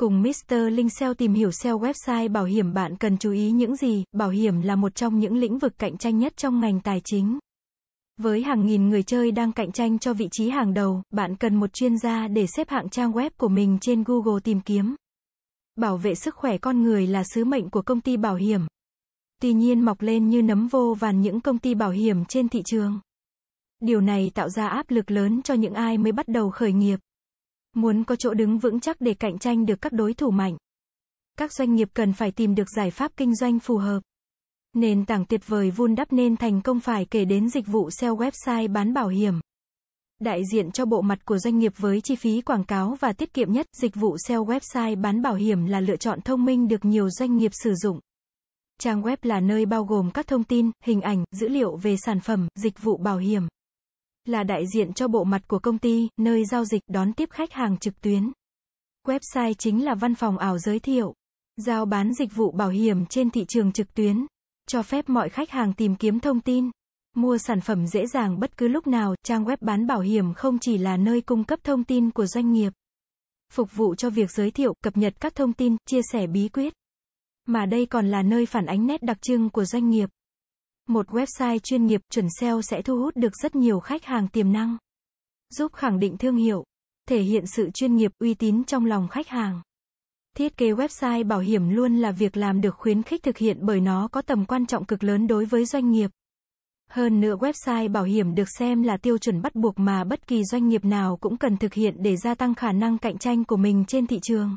Cùng Mr. Linh SEO tìm hiểu SEO website bảo hiểm bạn cần chú ý những gì, bảo hiểm là một trong những lĩnh vực cạnh tranh nhất trong ngành tài chính. Với hàng nghìn người chơi đang cạnh tranh cho vị trí hàng đầu, bạn cần một chuyên gia để xếp hạng trang web của mình trên Google tìm kiếm. Bảo vệ sức khỏe con người là sứ mệnh của công ty bảo hiểm. Tuy nhiên mọc lên như nấm vô vàn những công ty bảo hiểm trên thị trường. Điều này tạo ra áp lực lớn cho những ai mới bắt đầu khởi nghiệp. Muốn có chỗ đứng vững chắc để cạnh tranh được các đối thủ mạnh. Các doanh nghiệp cần phải tìm được giải pháp kinh doanh phù hợp. Nền tảng tuyệt vời vun đắp nên thành công phải kể đến dịch vụ SEO website bán bảo hiểm. Đại diện cho bộ mặt của doanh nghiệp với chi phí quảng cáo và tiết kiệm nhất, dịch vụ SEO website bán bảo hiểm là lựa chọn thông minh được nhiều doanh nghiệp sử dụng. Trang web là nơi bao gồm các thông tin, hình ảnh, dữ liệu về sản phẩm, dịch vụ bảo hiểm. Là đại diện cho bộ mặt của công ty, nơi giao dịch, đón tiếp khách hàng trực tuyến. Website chính là văn phòng ảo giới thiệu, giao bán dịch vụ bảo hiểm trên thị trường trực tuyến, cho phép mọi khách hàng tìm kiếm thông tin, mua sản phẩm dễ dàng bất cứ lúc nào, trang web bán bảo hiểm không chỉ là nơi cung cấp thông tin của doanh nghiệp, phục vụ cho việc giới thiệu, cập nhật các thông tin, chia sẻ bí quyết, mà đây còn là nơi phản ánh nét đặc trưng của doanh nghiệp. Một website chuyên nghiệp, chuẩn SEO sẽ thu hút được rất nhiều khách hàng tiềm năng, giúp khẳng định thương hiệu, thể hiện sự chuyên nghiệp, uy tín trong lòng khách hàng. Thiết kế website bảo hiểm luôn là việc làm được khuyến khích thực hiện bởi nó có tầm quan trọng cực lớn đối với doanh nghiệp. Hơn nữa website bảo hiểm được xem là tiêu chuẩn bắt buộc mà bất kỳ doanh nghiệp nào cũng cần thực hiện để gia tăng khả năng cạnh tranh của mình trên thị trường.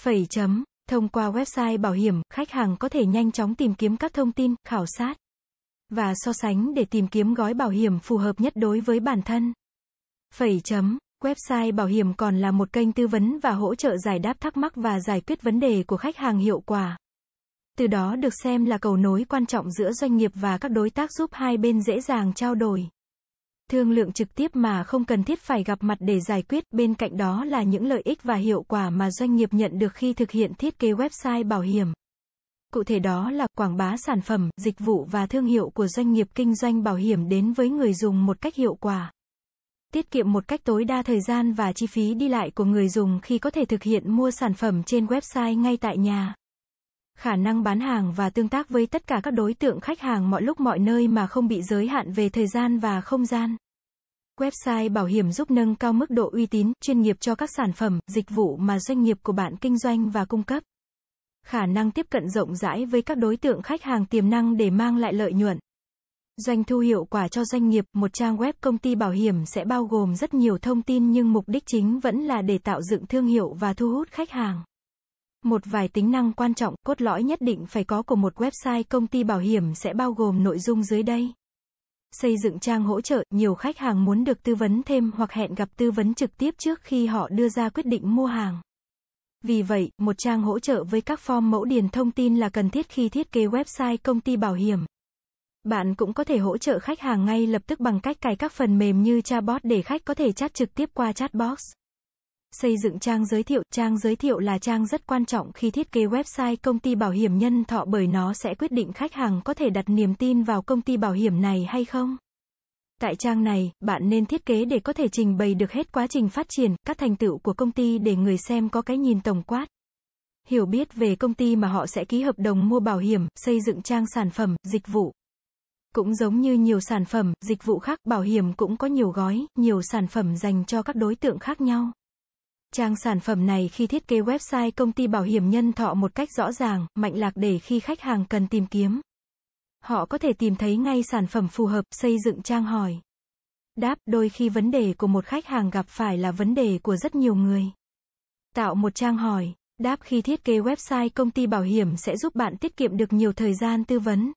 Phẩy chấm, thông qua website bảo hiểm, khách hàng có thể nhanh chóng tìm kiếm các thông tin, khảo sát và so sánh để tìm kiếm gói bảo hiểm phù hợp nhất đối với bản thân. Phẩy chấm, website bảo hiểm còn là một kênh tư vấn và hỗ trợ giải đáp thắc mắc và giải quyết vấn đề của khách hàng hiệu quả. Từ đó được xem là cầu nối quan trọng giữa doanh nghiệp và các đối tác giúp hai bên dễ dàng trao đổi. Thương lượng trực tiếp mà không cần thiết phải gặp mặt để giải quyết, bên cạnh đó là những lợi ích và hiệu quả mà doanh nghiệp nhận được khi thực hiện thiết kế website bảo hiểm. Cụ thể đó là quảng bá sản phẩm, dịch vụ và thương hiệu của doanh nghiệp kinh doanh bảo hiểm đến với người dùng một cách hiệu quả. Tiết kiệm một cách tối đa thời gian và chi phí đi lại của người dùng khi có thể thực hiện mua sản phẩm trên website ngay tại nhà khả năng bán hàng và tương tác với tất cả các đối tượng khách hàng mọi lúc mọi nơi mà không bị giới hạn về thời gian và không gian. Website bảo hiểm giúp nâng cao mức độ uy tín, chuyên nghiệp cho các sản phẩm, dịch vụ mà doanh nghiệp của bạn kinh doanh và cung cấp. Khả năng tiếp cận rộng rãi với các đối tượng khách hàng tiềm năng để mang lại lợi nhuận. Doanh thu hiệu quả cho doanh nghiệp, một trang web công ty bảo hiểm sẽ bao gồm rất nhiều thông tin nhưng mục đích chính vẫn là để tạo dựng thương hiệu và thu hút khách hàng. Một vài tính năng quan trọng, cốt lõi nhất định phải có của một website công ty bảo hiểm sẽ bao gồm nội dung dưới đây. Xây dựng trang hỗ trợ, nhiều khách hàng muốn được tư vấn thêm hoặc hẹn gặp tư vấn trực tiếp trước khi họ đưa ra quyết định mua hàng. Vì vậy, một trang hỗ trợ với các form mẫu điền thông tin là cần thiết khi thiết kế website công ty bảo hiểm. Bạn cũng có thể hỗ trợ khách hàng ngay lập tức bằng cách cài các phần mềm như chatbot để khách có thể chat trực tiếp qua chatbox. Xây dựng trang giới thiệu, trang giới thiệu là trang rất quan trọng khi thiết kế website công ty bảo hiểm nhân thọ bởi nó sẽ quyết định khách hàng có thể đặt niềm tin vào công ty bảo hiểm này hay không. Tại trang này, bạn nên thiết kế để có thể trình bày được hết quá trình phát triển, các thành tựu của công ty để người xem có cái nhìn tổng quát. Hiểu biết về công ty mà họ sẽ ký hợp đồng mua bảo hiểm, xây dựng trang sản phẩm, dịch vụ. Cũng giống như nhiều sản phẩm, dịch vụ khác, bảo hiểm cũng có nhiều gói, nhiều sản phẩm dành cho các đối tượng khác nhau. Trang sản phẩm này khi thiết kế website công ty bảo hiểm nhân thọ một cách rõ ràng, mạnh lạc để khi khách hàng cần tìm kiếm. Họ có thể tìm thấy ngay sản phẩm phù hợp, xây dựng trang hỏi. Đáp, đôi khi vấn đề của một khách hàng gặp phải là vấn đề của rất nhiều người. Tạo một trang hỏi. Đáp khi thiết kế website công ty bảo hiểm sẽ giúp bạn tiết kiệm được nhiều thời gian tư vấn.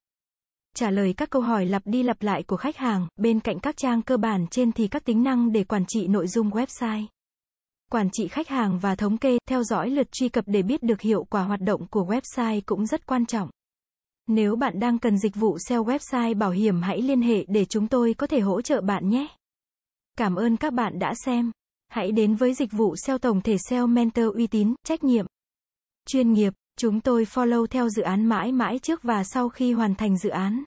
Trả lời các câu hỏi lặp đi lặp lại của khách hàng, bên cạnh các trang cơ bản trên thì các tính năng để quản trị nội dung website quản trị khách hàng và thống kê, theo dõi lượt truy cập để biết được hiệu quả hoạt động của website cũng rất quan trọng. Nếu bạn đang cần dịch vụ SEO website bảo hiểm hãy liên hệ để chúng tôi có thể hỗ trợ bạn nhé. Cảm ơn các bạn đã xem. Hãy đến với dịch vụ SEO tổng thể SEO Mentor uy tín, trách nhiệm, chuyên nghiệp. Chúng tôi follow theo dự án mãi mãi trước và sau khi hoàn thành dự án.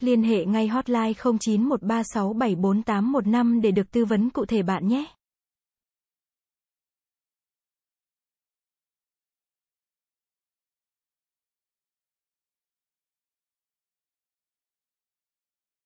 Liên hệ ngay hotline 0913674815 để được tư vấn cụ thể bạn nhé.